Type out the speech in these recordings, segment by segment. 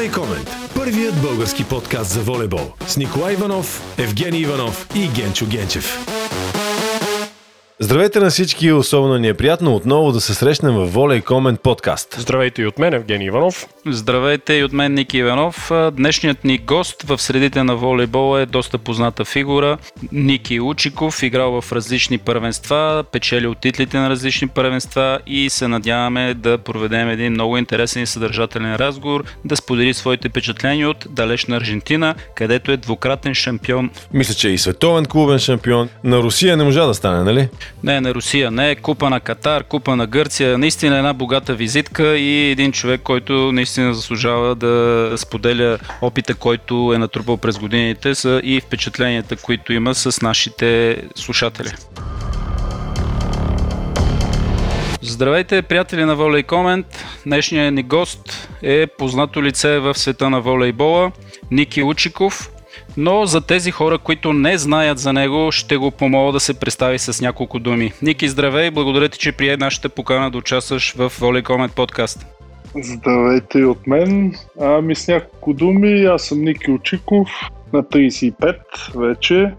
Волей Комент. Първият български подкаст за волейбол. С Николай Иванов, Евгений Иванов и Генчо Генчев. Здравейте на всички, особено ни е приятно отново да се срещнем в Воля и Комент подкаст. Здравейте и от мен, Евгений Иванов. Здравейте и от мен, Ники Иванов. Днешният ни гост в средите на волейбола е доста позната фигура. Ники Учиков, играл в различни първенства, печелил титлите на различни първенства и се надяваме да проведем един много интересен и съдържателен разговор, да сподели своите впечатления от далечна Аржентина, където е двукратен шампион. Мисля, че е и световен клубен шампион. На Русия не можа да стане, нали? Не, на Русия не, купа на Катар, купа на Гърция. Наистина една богата визитка и един човек, който наистина заслужава да споделя опита, който е натрупал през годините са и впечатленията, които има с нашите слушатели. Здравейте, приятели на Волей Комент. Днешният ни гост е познато лице в света на волейбола Ники Учиков, но за тези хора, които не знаят за него, ще го помоля да се представи с няколко думи. Ники, здравей, благодаря ти, че прие нашата покана да участваш в Volley Comment подкаст. Здравейте от мен. Ами с няколко думи, аз съм Ники Очиков, на 35 вече.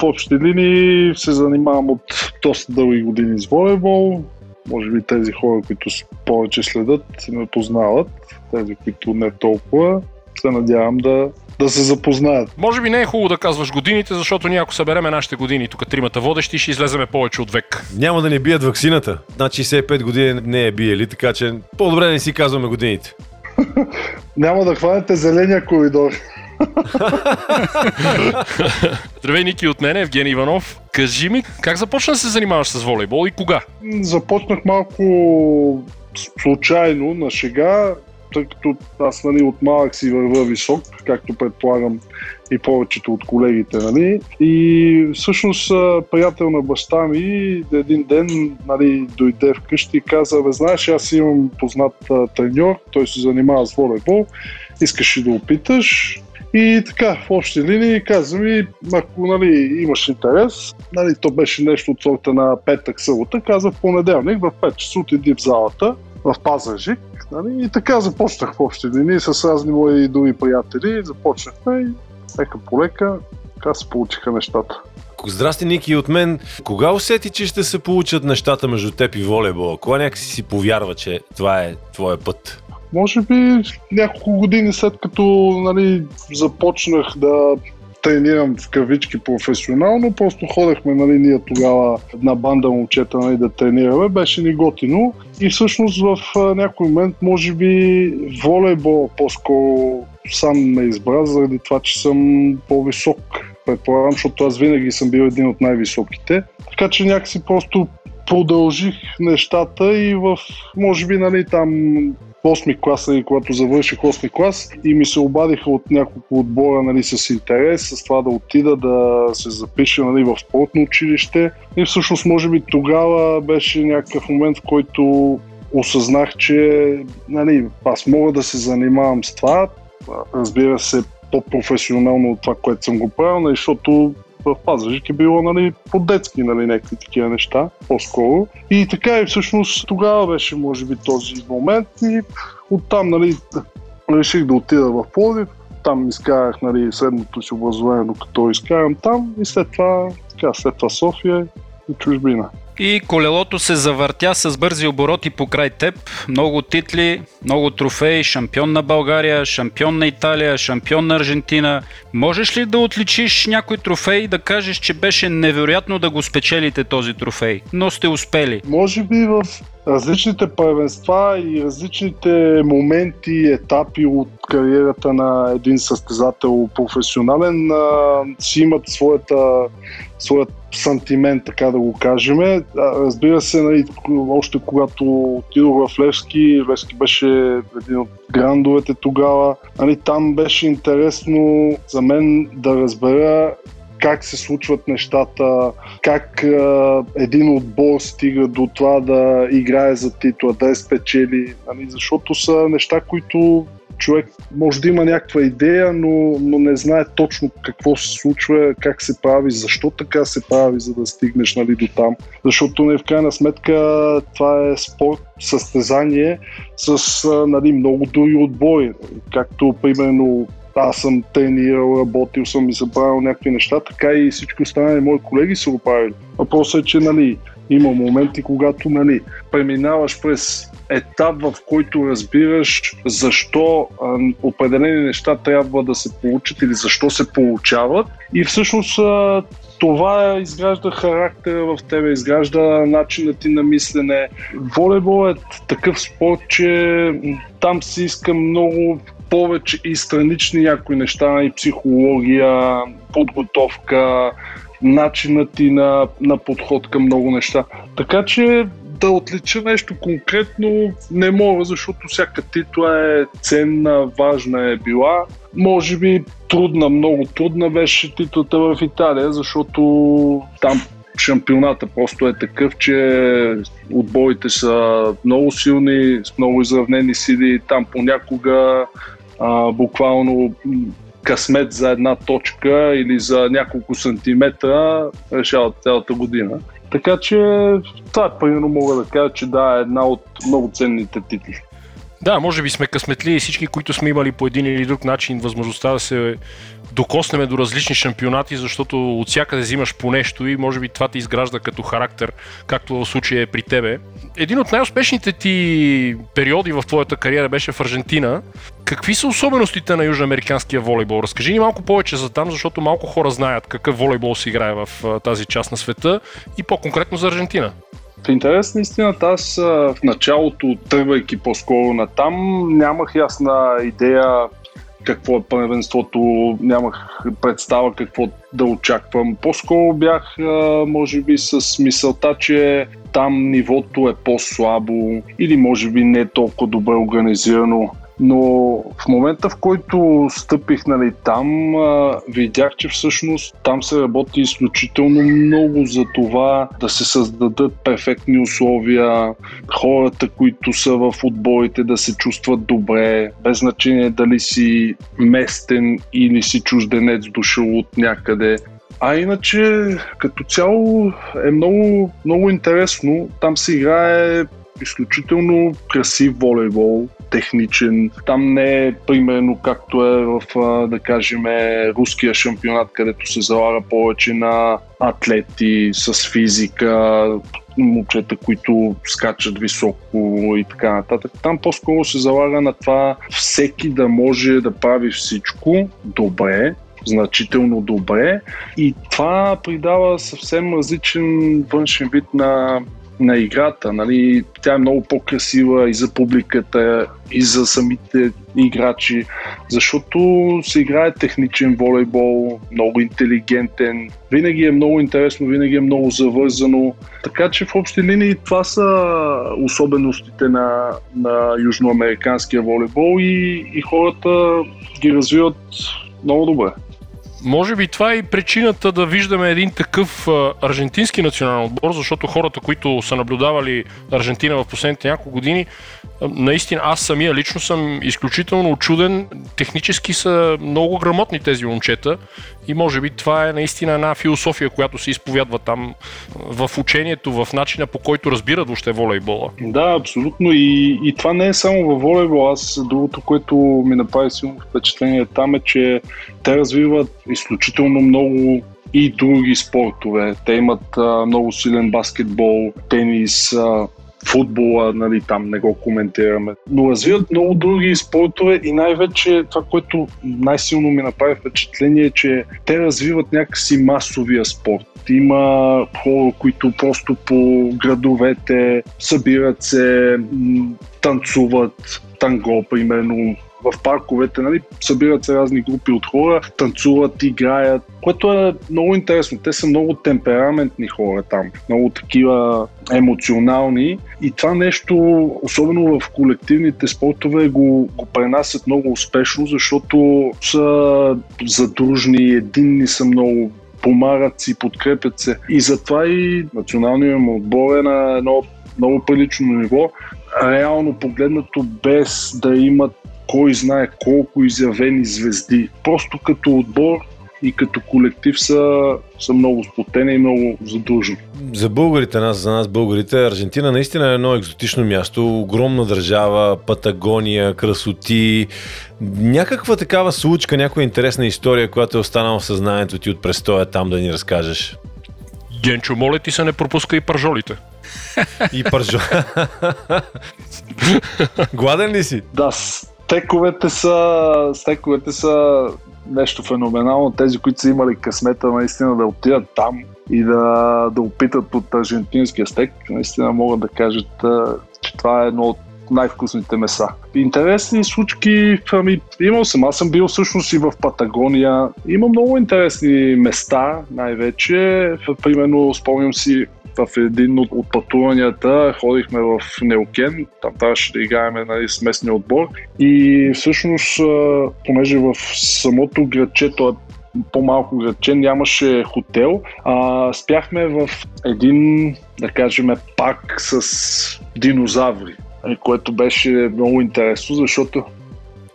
В общи линии се занимавам от доста дълги години с волейбол. Може би тези хора, които повече следят, ме познават. Тези, които не толкова, се надявам да да се запознаят. Може би не е хубаво да казваш годините, защото ние ако събереме нашите години, тук тримата водещи, ще излеземе повече от век. Няма да ни бият ваксината. На 65 години не е биели, така че по-добре не си казваме годините. Няма да хванете зеления коридор. Здравей, Ники, от мен, Евгений Иванов. Кажи ми, как започна да се занимаваш с волейбол и кога? Започнах малко случайно, на шега тъй като аз нали, от малък си върва висок, както предполагам и повечето от колегите. Нали. И всъщност приятел на баща ми един ден нали, дойде вкъщи и каза, бе, знаеш, аз имам познат треньор, той се занимава с волейбол, искаш ли да опиташ? И така, в общи линии каза ми, ако нали, имаш интерес, нали, то беше нещо от сорта на петък събота, каза в понеделник в 5 часа отиди в залата в Пазаржик Нали? И така започнах в общи линии с разни мои други приятели. Започнахме и лека по лека така се получиха нещата. Здрасти, Ники, от мен. Кога усети, че ще се получат нещата между теб и волейбола? Кога някакси си повярва, че това е твоя път? Може би няколко години след като нали, започнах да тренирам в кавички професионално, просто ходехме нали, ние тогава една банда момчета нали, да тренираме, беше ни готино и всъщност в някой момент може би волейбол по-скоро сам ме избра заради това, че съм по-висок предполагам, защото аз винаги съм бил един от най-високите. Така че някакси просто продължих нещата и в, може би, нали, там 8 клас, нали, когато завърших 8 клас и ми се обадиха от няколко отбора нали, с интерес, с това да отида да се запиша нали, в спортно училище. И всъщност, може би тогава беше някакъв момент, в който осъзнах, че нали, аз мога да се занимавам с това. Разбира се, по-професионално от това, което съм го правил, нали, защото в Пазаржик е било нали, по-детски нали, някакви такива неща, по-скоро. И така и всъщност тогава беше може би този момент и оттам нали, реших да отида в Пловдив. Там изкарах нали, средното си образование, докато изкарам там и след това, така, след това София и чужбина. И колелото се завъртя с бързи обороти покрай теб. Много титли, много трофеи, шампион на България, шампион на Италия, шампион на Аржентина. Можеш ли да отличиш някой трофей и да кажеш, че беше невероятно да го спечелите този трофей, но сте успели? Може би в различните първенства и различните моменти, етапи от кариерата на един състезател професионален си имат своята, своят сантимент, така да го кажем. Разбира се, нали, още когато отидох в Левски, Левски беше един от грандовете тогава, нали, там беше интересно за мен да разбера как се случват нещата, как един отбор стига до това да играе за титла, да е спечели, нали, защото са неща, които човек може да има някаква идея, но, но не знае точно какво се случва, как се прави, защо така се прави, за да стигнеш нали, до там. Защото не в крайна сметка това е спорт, състезание с нали, много други отбори. Както примерно аз съм тренирал, работил съм и забравил някакви неща, така и всички останали мои колеги са го правили. Въпросът е, че нали, има моменти, когато нали, преминаваш през етап, в който разбираш защо определени неща трябва да се получат или защо се получават. И всъщност това изгражда характера в тебе, изгражда начинът ти на мислене. Волейбол е такъв спорт, че там се иска много повече и странични някои неща, и психология, подготовка, начинът ти на, на подход към много неща. Така че да отлича нещо конкретно не мога, защото всяка титла е ценна, важна е била. Може би трудна, много трудна беше титлата в Италия, защото там шампионата просто е такъв, че отборите са много силни, с много изравнени сили. Там понякога а, буквално късмет за една точка или за няколко сантиметра решават цялата година. Така че това примерно мога да кажа, че да, е една от много ценните титли. Да, може би сме късметли и всички, които сме имали по един или друг начин възможността да се докоснеме до различни шампионати, защото от всякъде взимаш по нещо и може би това ти изгражда като характер, както в случая е при тебе. Един от най-успешните ти периоди в твоята кариера беше в Аржентина. Какви са особеностите на южноамериканския волейбол? Разкажи ни малко повече за там, защото малко хора знаят какъв волейбол се играе в тази част на света и по-конкретно за Аржентина. В интерес на истината, аз в началото, тръгвайки по-скоро на там, нямах ясна идея какво е първенството, нямах представа какво да очаквам. По-скоро бях, може би, с мисълта, че там нивото е по-слабо или може би не е толкова добре организирано. Но в момента, в който стъпих нали, там, видях, че всъщност там се работи изключително много за това да се създадат перфектни условия, хората, които са в отборите да се чувстват добре, без значение дали си местен или си чужденец дошъл от някъде. А иначе, като цяло е много, много интересно. Там се играе изключително красив волейбол, техничен. Там не е примерно както е в, да кажем, руския шампионат, където се залага повече на атлети с физика, момчета, които скачат високо и така нататък. Там по-скоро се залага на това всеки да може да прави всичко добре, значително добре и това придава съвсем различен външен вид на на играта. Нали? Тя е много по-красива и за публиката, и за самите играчи, защото се играе техничен волейбол, много интелигентен, винаги е много интересно, винаги е много завързано. Така че в общи линии това са особеностите на, на южноамериканския волейбол и, и хората ги развиват много добре. Може би това е и причината да виждаме един такъв аржентински национален отбор, защото хората, които са наблюдавали Аржентина в последните няколко години, наистина аз самия лично съм изключително очуден. Технически са много грамотни тези момчета и може би това е наистина една философия, която се изповядва там в учението, в начина по който разбират въобще волейбола. Да, абсолютно. И, и това не е само във волейбол. Аз другото, което ми направи силно впечатление там е, че те развиват изключително много и други спортове. Те имат а, много силен баскетбол, тенис, а, футбола, нали, там не го коментираме. Но развиват много други спортове и най-вече това, което най-силно ми направи впечатление е, че те развиват някакси масовия спорт. Има хора, които просто по градовете събират се, танцуват, танго, примерно, в парковете, нали, събират се разни групи от хора, танцуват, играят, което е много интересно. Те са много темпераментни хора там, много такива емоционални и това нещо, особено в колективните спортове, го, го пренасят много успешно, защото са задружни, единни са много, помагат си, подкрепят се. И затова и националният им отбор е на едно много прилично ниво. Реално погледнато, без да имат кой знае колко изявени звезди. Просто като отбор и като колектив са, са много сплотени и много задружни. За българите, нас, за нас българите, Аржентина наистина е едно екзотично място, огромна държава, Патагония, красоти, някаква такава случка, някаква интересна история, която е останала в съзнанието ти от престоя там да ни разкажеш. Генчо, моля ти се не пропуска и пържолите. И пържо. Гладен ли си? Да, стековете са, стековете са нещо феноменално. Тези, които са имали късмета наистина да отидат там и да, да опитат от аржентинския стек, наистина могат да кажат, че това е едно от най-вкусните меса. Интересни случки, ами, имал съм. Аз съм бил всъщност и в Патагония. Има много интересни места, най-вече. Примерно, спомням си, в един от, от пътуванията ходихме в Неокен, там трябваше да играем нали, с местния отбор. И всъщност, понеже в самото градче, то е по-малко градче, нямаше хотел, а спяхме в един, да кажем, пак с динозаври което беше много интересно, защото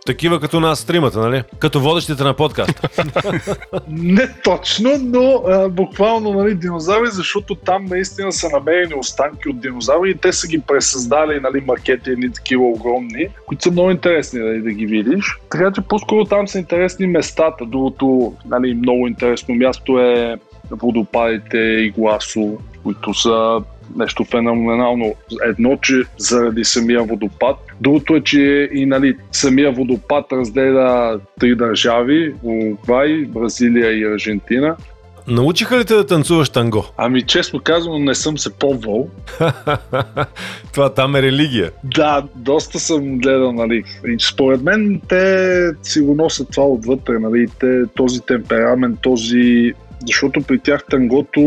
такива като нас стримата, нали? Като водещите на подкаст. Не точно, но а, буквално нали, динозаври, защото там наистина са намерени останки от динозаври и те са ги пресъздали нали, макети, едни такива огромни, които са много интересни нали, да ги видиш. Така че по-скоро там са интересни местата. Другото нали, много интересно място е водопадите и гласо, които са нещо феноменално. Едно, че заради самия водопад. Другото е, че и нали, самия водопад разделя три държави Уругвай, Бразилия и Аржентина. Научиха ли те да танцуваш танго? Ами честно казано не съм се пробвал. Това там е религия. Да, доста съм гледал, нали. И според мен те си го носят това отвътре, нали. Те, този темперамент, този защото при тях тангото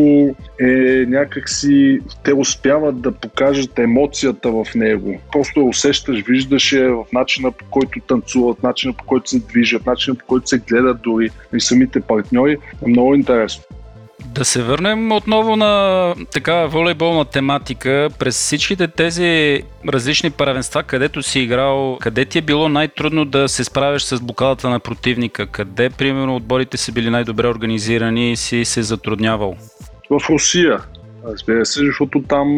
е някакси, те успяват да покажат емоцията в него. Просто я усещаш, виждаш я в начина по който танцуват, начина по който се движат, начина по който се гледат дори и самите партньори. Е много интересно. Да се върнем отново на така волейболна тематика. През всичките тези различни правенства, където си играл, къде ти е било най-трудно да се справиш с букалата на противника? Къде, примерно, отборите са били най-добре организирани и си се затруднявал? В Русия. Разбира се, защото там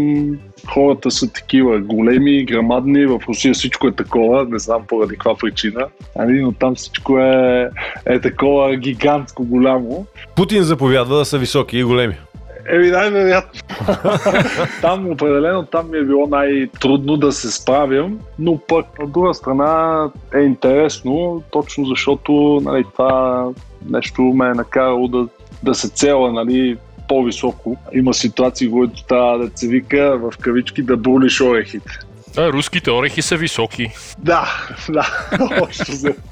хората са такива големи, грамадни, в Русия всичко е такова, не знам поради каква причина, ами, но там всичко е, е такова гигантско голямо. Путин заповядва да са високи и големи. Еми, най-вероятно. там определено там ми е било най-трудно да се справям, но пък от друга страна е интересно, точно защото нали, това нещо ме е накарало да, да се цела нали, по-високо. Има ситуации, които трябва да се вика в кавички да булиш орехите. А, руските орехи са високи. Да, да.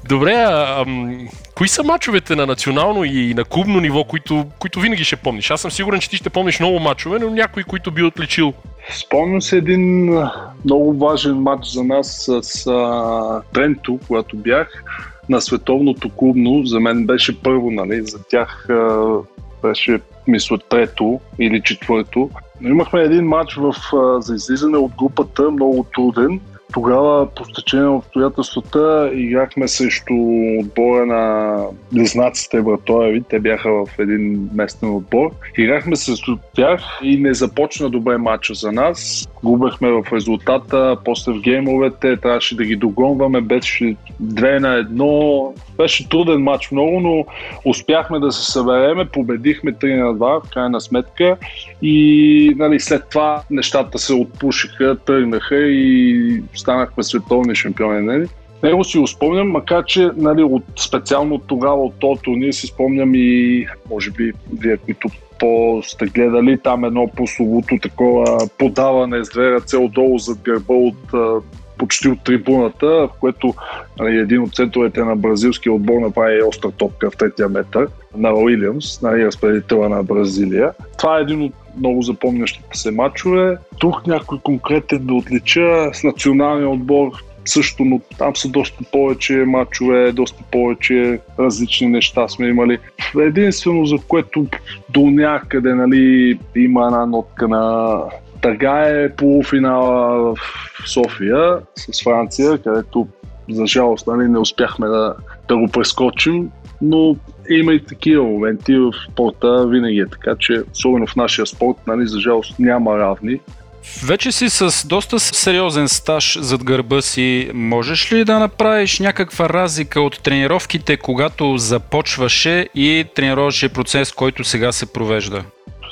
Добре, а, ам, кои са мачовете на национално и на клубно ниво, които, които винаги ще помниш? Аз съм сигурен, че ти ще помниш много мачове, но някои, които би отличил. Спомням се един много важен матч за нас с а, Тренто, когато бях на световното клубно. За мен беше първо, нали? За тях а, беше мисля, трето или четвърто. Но имахме един матч в, за излизане от групата, много труден. Тогава, по стечение на обстоятелствата, играхме срещу отбора на Близнаците Братоеви. Те бяха в един местен отбор. Играхме срещу тях и не започна добре матча за нас. Губехме в резултата, после в геймовете трябваше да ги догонваме, беше 2 на 1. Беше труден матч много, но успяхме да се събереме, победихме 3 на 2 в крайна сметка и нали, след това нещата се отпушиха, тръгнаха и станахме световни шампиони. Нали? Него си го спомням, макар че нали, от, специално тогава от този турнир си спомням и може би вие, които по сте гледали там едно прословото такова подаване с две ръце отдолу зад гърба от почти от трибуната, в което нали, един от центровете на бразилския отбор направи остра топка в третия метър на Уилямс, нали, разпределителя на Бразилия. Това е един от много запомнящите се матчове. Тук някой конкретен да отлича с националния отбор също, но там са доста повече матчове, доста повече различни неща сме имали. Единствено, за което до някъде нали, има една нотка на Тъга е полуфинала в София с Франция, където за жалост нали, не успяхме да, да го прескочим, но има и такива моменти в спорта, винаги е така, че особено в нашия спорт, нали, за жалост няма равни. Вече си с доста сериозен стаж зад гърба си. Можеш ли да направиш някаква разлика от тренировките, когато започваше и тренировъчния процес, който сега се провежда?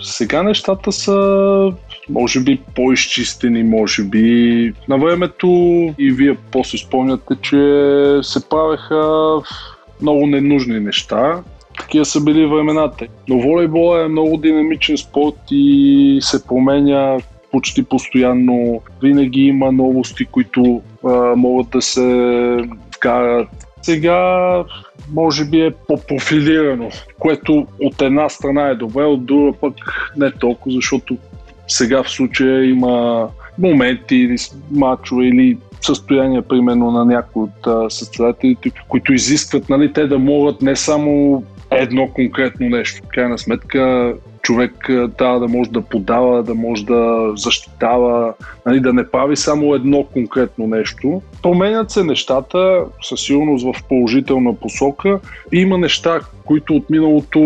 Сега нещата са може би по-изчистени, може би на времето и вие после спомняте, че се правеха много ненужни неща. Такива са били времената. Но волейбол е много динамичен спорт и се променя почти постоянно. Винаги има новости, които а, могат да се вкарат. Сега може би е по-профилирано, което от една страна е добре, от друга пък не толкова, защото сега в случая има моменти или мачове или състояние, примерно, на някои от състезателите, които изискват нали, те да могат не само едно конкретно нещо. В крайна сметка човек трябва да може да подава, да може да защитава, нали, да не прави само едно конкретно нещо. Променят се нещата със сигурност в положителна посока. Има неща, които от миналото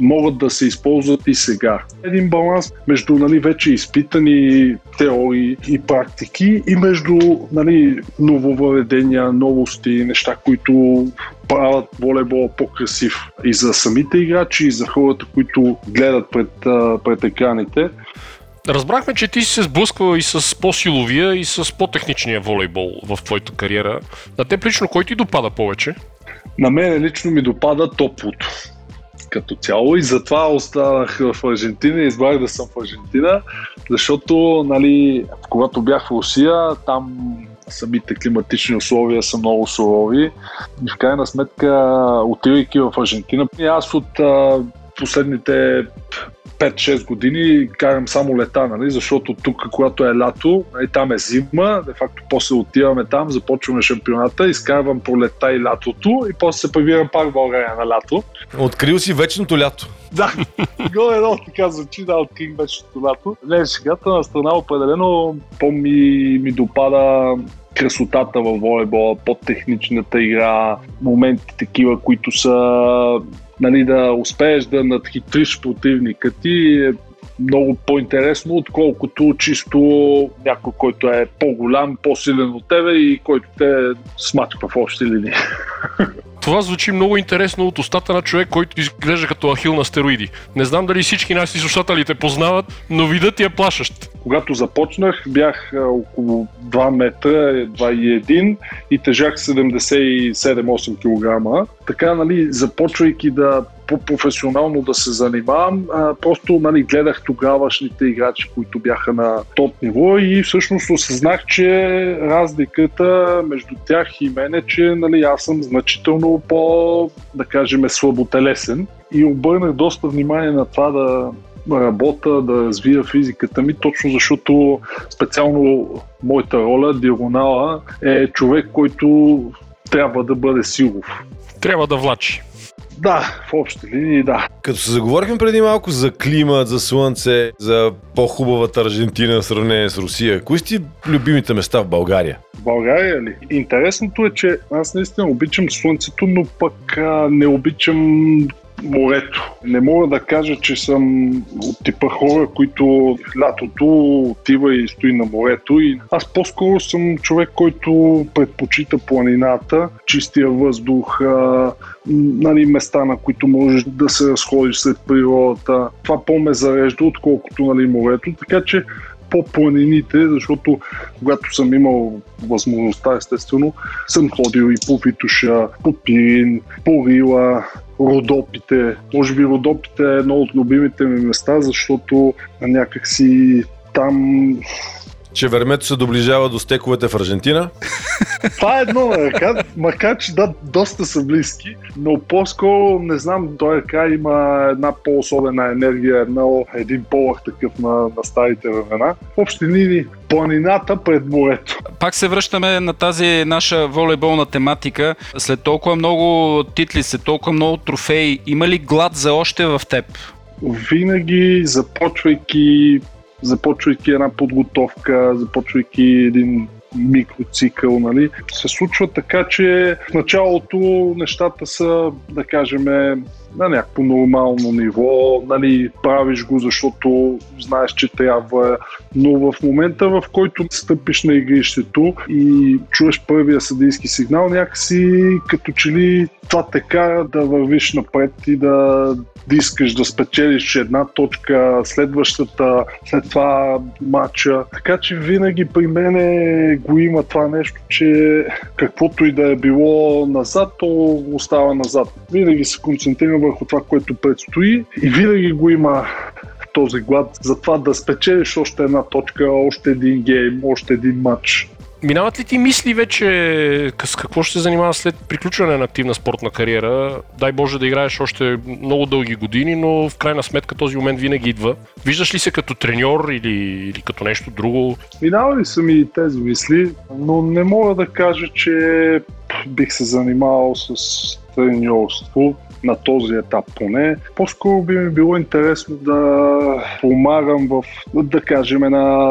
могат да се използват и сега. Един баланс между нали, вече изпитани теории и практики и между нали, нововъведения, новости, неща, които правят волейбола по-красив и за самите играчи, и за хората, които гледат пред, пред екраните. Разбрахме, че ти си се сблъсквал и с по-силовия и с по-техничния волейбол в твоята кариера. На теб лично кой ти допада повече? На мен лично ми допада топлото като цяло и затова останах в Аржентина и избрах да съм в Аржентина, защото нали, когато бях в Русия, там самите климатични условия са много сурови и в крайна сметка отивайки в Аржентина, аз от а, последните 5-6 години карам само лета, нали? защото тук, когато е лято, нали, там е зима, де факто после отиваме там, започваме шампионата, изкарвам пролета и лятото и после се прибирам пак в България на лято. Открил си вечното лято. Да, го едно така звучи, да, открих вечното лято. Не, шегата на страна определено по-ми ми допада красотата във волейбола, по-техничната игра, моменти такива, които са нали, да успееш да надхитриш противника ти е много по-интересно, отколкото чисто някой, който е по-голям, по-силен от тебе и който те смачка в общи линии. Това звучи много интересно от устата на човек, който изглежда като ахил на стероиди. Не знам дали всички наши слушатели те познават, но видът ти е плашещ. Когато започнах, бях около 2 метра, 2,1 и тежах 77-8 кг. Така, нали, започвайки да по-професионално да се занимавам. А, просто нали, гледах тогавашните играчи, които бяха на топ ниво и всъщност осъзнах, че разликата между тях и мен е, че нали, аз съм значително по, да кажем, слаботелесен и обърнах доста внимание на това да, работа, да развия физиката ми, точно защото специално моята роля, диагонала, е човек, който трябва да бъде силов. Трябва да влачи. Да, в общи линии да. Като се заговорихме преди малко за климат, за слънце, за по-хубавата Аржентина в сравнение с Русия, кои сте любимите места в България? В България ли? Интересното е, че аз наистина обичам слънцето, но пък а, не обичам морето. Не мога да кажа, че съм от типа хора, които лятото отива и стои на морето. И аз по-скоро съм човек, който предпочита планината, чистия въздух, нали, места, на които можеш да се разходиш след природата. Това по-ме зарежда, отколкото нали, морето. Така че по планините, защото когато съм имал възможността, естествено, съм ходил и по Витуша, по Пирин, по Рила, Родопите. Може би Родопите е едно от любимите ми места, защото някакси там че времето се доближава до стековете в Аржентина? Това е едно ръка, макар че да, доста са близки, но по-скоро, не знам, до ръка има една по-особена енергия, една, един полъх такъв на, на старите времена. В общи линии, планината пред морето. Пак се връщаме на тази наша волейболна тематика. След толкова много титли, след толкова много трофеи, има ли глад за още в теб? Винаги, започвайки започвайки една подготовка, започвайки един микроцикъл, нали, се случва така, че в началото нещата са, да кажем, на някакво нормално ниво, нали, правиш го, защото знаеш, че трябва, но в момента, в който стъпиш на игрището и чуеш първия съдийски сигнал, някакси като че ли това те кара да вървиш напред и да, да искаш да спечелиш една точка, следващата, след това матча. Така че винаги при мене го има това нещо, че каквото и да е било назад, то остава назад. Винаги се концентрирам върху това, което предстои и винаги го има този глад за това да спечелиш още една точка, още един гейм, още един матч. Минават ли ти мисли вече с какво ще се занимава след приключване на активна спортна кариера? Дай Боже да играеш още много дълги години, но в крайна сметка този момент винаги идва. Виждаш ли се като треньор или, или като нещо друго? Минавали са ми тези мисли, но не мога да кажа, че бих се занимавал с треньорство на този етап поне. По-скоро би ми било интересно да помагам в, да кажем, на,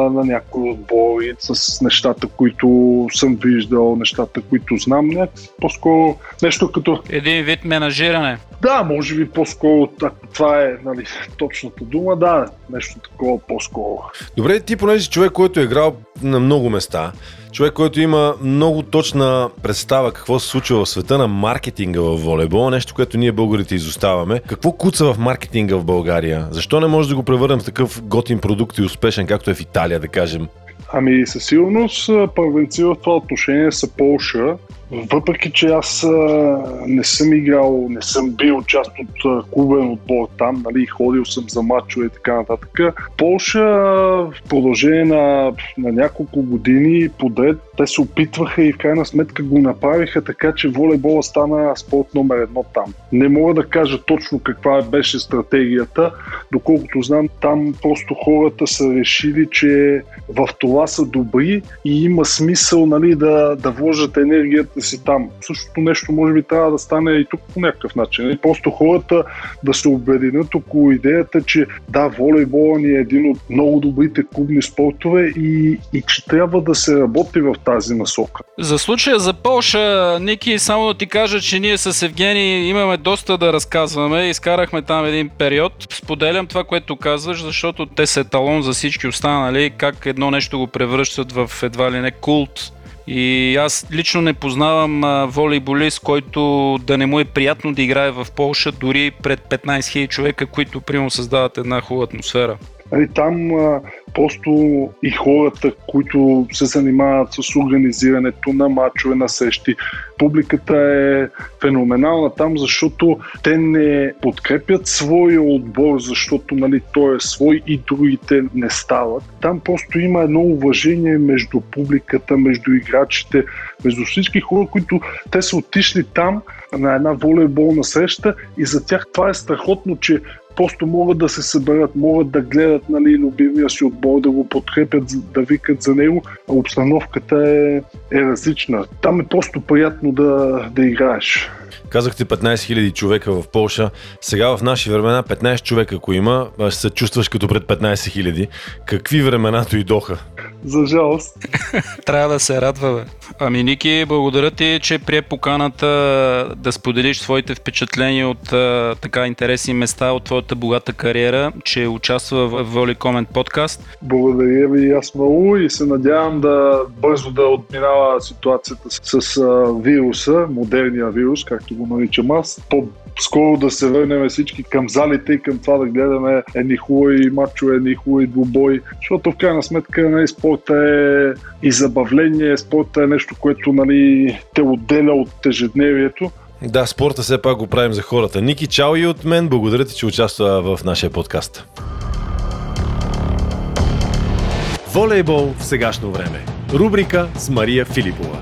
на някои отбори с нещата, които съм виждал, нещата, които знам. Не, по-скоро нещо като... Един вид менажиране. Да, може би по-скоро, ако това е нали, точната дума, да, нещо такова по-скоро. Добре, ти понеже човек, който е играл на много места, човек, който има много точна представа какво се случва в света на маркетинга в волейбол, нещо, което ние българите изоставаме. Какво куца в маркетинга в България? Защо не може да го превърнем в такъв готин продукт и успешен, както е в Италия, да кажем? Ами със сигурност първенци в това отношение са Полша, въпреки, че аз не съм играл, не съм бил част от клубен отбор там, нали, ходил съм за матчове и така нататък. Полша в продължение на, на няколко години подред те се опитваха и в крайна сметка го направиха така, че волейбола стана спорт номер едно там. Не мога да кажа точно каква беше стратегията, доколкото знам, там просто хората са решили, че в това са добри и има смисъл нали, да, да вложат енергията си там. Същото нещо може би трябва да стане и тук по някакъв начин. Нали? Просто хората да се обединят около идеята, че да, волейбола ни е един от много добрите клубни спортове и, и че трябва да се работи в тази насока. За случая за Полша, Ники, само да ти кажа, че ние с Евгений имаме доста да разказваме. Изкарахме там един период. Споделям това, което казваш, защото те са еталон за всички останали, как едно нещо го превръщат в едва ли не култ и аз лично не познавам волейболист, който да не му е приятно да играе в Полша, дори пред 15 000 човека, които прямо създават една хубава атмосфера. Нали, там просто и хората, които се занимават с организирането на матчове, на сещи, публиката е феноменална там, защото те не подкрепят своя отбор, защото нали, той е свой и другите не стават. Там просто има едно уважение между публиката, между играчите, между всички хора, които те са отишли там на една волейболна среща и за тях това е страхотно, че просто могат да се съберат, могат да гледат нали, любимия си отбор, да го подкрепят, да викат за него, обстановката е, е различна. Там е просто приятно да, да играеш. Казахте 15 000 човека в Полша. Сега в наши времена 15 човека, ако има, се чувстваш като пред 15 000. Какви времена дойдоха? За жалост. Трябва да се радва, бе. Ами, Ники, благодаря ти, че прие поканата да споделиш своите впечатления от а, така интересни места от твоята богата кариера, че участва в Воли Комент подкаст. Благодаря ви аз много и се надявам да бързо да отминава ситуацията с, с а, вируса, модерния вирус, както го наричам аз. По скоро да се върнем всички към залите и към това да гледаме едни хубави матчове, едни хубави двубои, защото в крайна сметка нали, спорта е и забавление, спорта е нещо, което нали, те отделя от ежедневието. Да, спорта все пак го правим за хората. Ники, чао и от мен. Благодаря ти, че участва в нашия подкаст. Волейбол в сегашно време. Рубрика с Мария Филипова.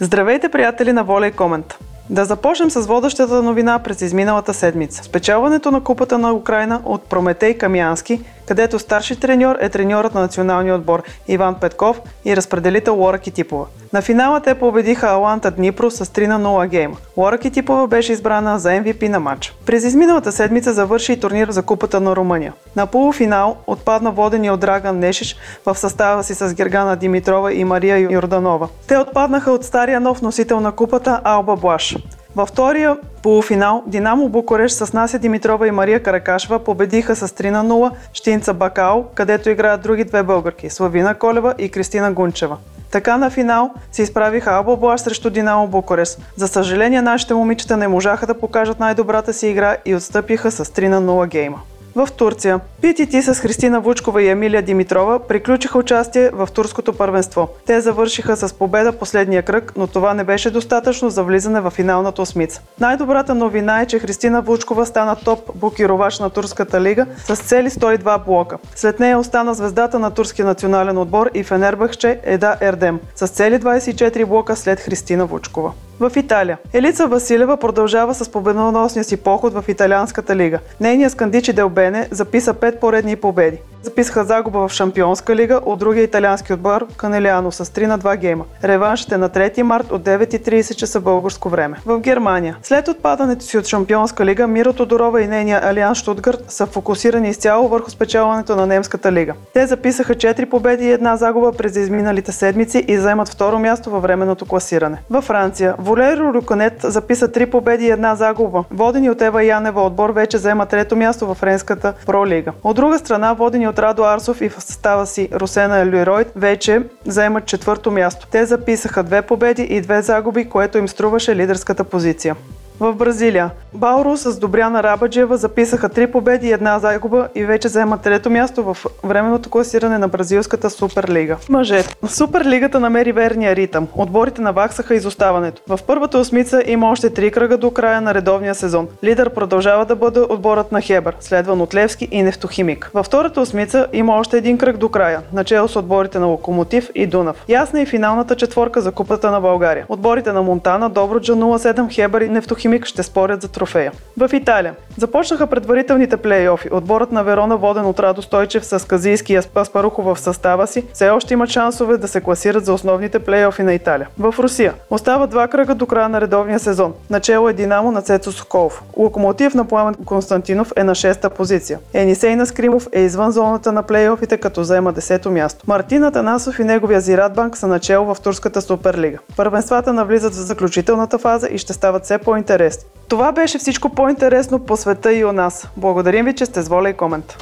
Здравейте, приятели на Волей Комент! Да започнем с водещата новина през изминалата седмица. Спечелването на Купата на Украина от Прометей Камянски където старши треньор е треньорът на националния отбор Иван Петков и разпределител Лора Китипова. На финала те победиха Аланта Днипро с 3 на 0 гейма. Лора Китипова беше избрана за MVP на матч. През изминалата седмица завърши и турнир за Купата на Румъния. На полуфинал отпадна водения от Драган Нешиш в състава си с Гергана Димитрова и Мария Йорданова. Те отпаднаха от стария нов носител на купата Алба Блаш. Във втория полуфинал Динамо Букуреш с Нася Димитрова и Мария Каракашева победиха с 3 на 0 Штинца Бакао, където играят други две българки – Славина Колева и Кристина Гунчева. Така на финал се изправиха Алба Блаш срещу Динамо Букурес. За съжаление, нашите момичета не можаха да покажат най-добрата си игра и отстъпиха с 3 на 0 гейма. В Турция. PTT с Христина Вучкова и Емилия Димитрова приключиха участие в турското първенство. Те завършиха с победа последния кръг, но това не беше достатъчно за влизане в финалната осмица. Най-добрата новина е, че Христина Вучкова стана топ блокировач на турската лига с цели 102 блока. След нея остана звездата на турския национален отбор и Фенербахче Еда Ердем с цели 24 блока след Христина Вучкова. В Италия. Елица Василева продължава с победоносния си поход в италианската лига. Нейният скандичи Делбене записа 5 поредни победи записаха загуба в Шампионска лига от другия италиански отбор Канелиано с 3 на 2 гейма. Реваншът е на 3 март от 9.30 часа българско време. В Германия. След отпадането си от Шампионска лига, Миро Тодорова и нейния Алианс Штутгарт са фокусирани изцяло върху спечелването на немската лига. Те записаха 4 победи и една загуба през изминалите седмици и заемат второ място във временното класиране. Във Франция. Волеро Руконет записа 3 победи и една загуба. Водени от Ева Янева отбор вече заема трето място в френската Про лига. От друга страна, водени от Радо Арсов и в състава си Русена Люйройд вече заемат четвърто място. Те записаха две победи и две загуби, което им струваше лидерската позиция. В Бразилия. Бауро с Добряна Рабаджева записаха три победи и една загуба и вече заемат трето място в временното класиране на бразилската Суперлига. Мъжете. Суперлигата намери верния ритъм. Отборите наваксаха изоставането. В първата осмица има още три кръга до края на редовния сезон. Лидер продължава да бъде отборът на Хебър, следван от Левски и Нефтохимик. Във втората осмица има още един кръг до края, начало с отборите на Локомотив и Дунав. Ясна е финалната четворка за Купата на България. Отборите на Монтана, Добруджа 07, Хебър и Нефтохимик Химик ще спорят за трофея. В Италия. Започнаха предварителните плейофи. Отборът на Верона, воден от Радо Стойчев с Казийски и Аспарухо в състава си, все още имат шансове да се класират за основните плейофи на Италия. В Русия. Остава два кръга до края на редовния сезон. Начало е Динамо на Цецо Соколов. Локомотив на Пламен Константинов е на 6-та позиция. Енисей на Скримов е извън зоната на плейофите, като заема 10-то място. Мартин Атанасов и неговия Зиратбанк са начало в турската суперлига. Първенствата навлизат в заключителната фаза и ще стават все по-интересни интересни. Това беше всичко по-интересно по света и у нас. Благодарим ви, че сте с воля и комент.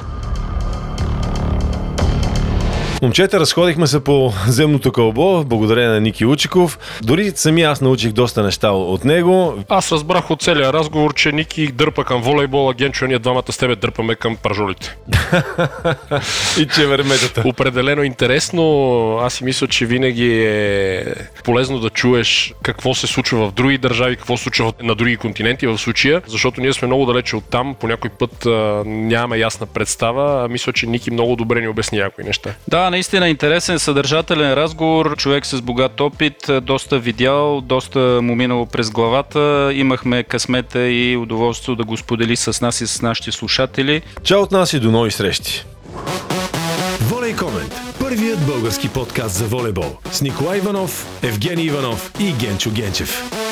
Момчета, разходихме се по земното кълбо, благодарение на Ники Учиков. Дори сами аз научих доста неща от него. Аз разбрах от целия разговор, че Ники дърпа към волейбола, Генчо, ние двамата с тебе дърпаме към пържолите. и че верметата. Определено интересно. Аз си мисля, че винаги е полезно да чуеш какво се случва в други държави, какво се случва на други континенти в случая, защото ние сме много далече от там. По някой път а, нямаме ясна представа. А мисля, че Ники много добре ни обясни някои неща. Да, наистина интересен, съдържателен разговор. Човек с богат опит, доста видял, доста му минало през главата. Имахме късмета и удоволствие да го сподели с нас и с нашите слушатели. Чао от нас и до нови срещи! Волей Комент. Първият български подкаст за волейбол с Николай Иванов, Евгений Иванов и Генчо Генчев.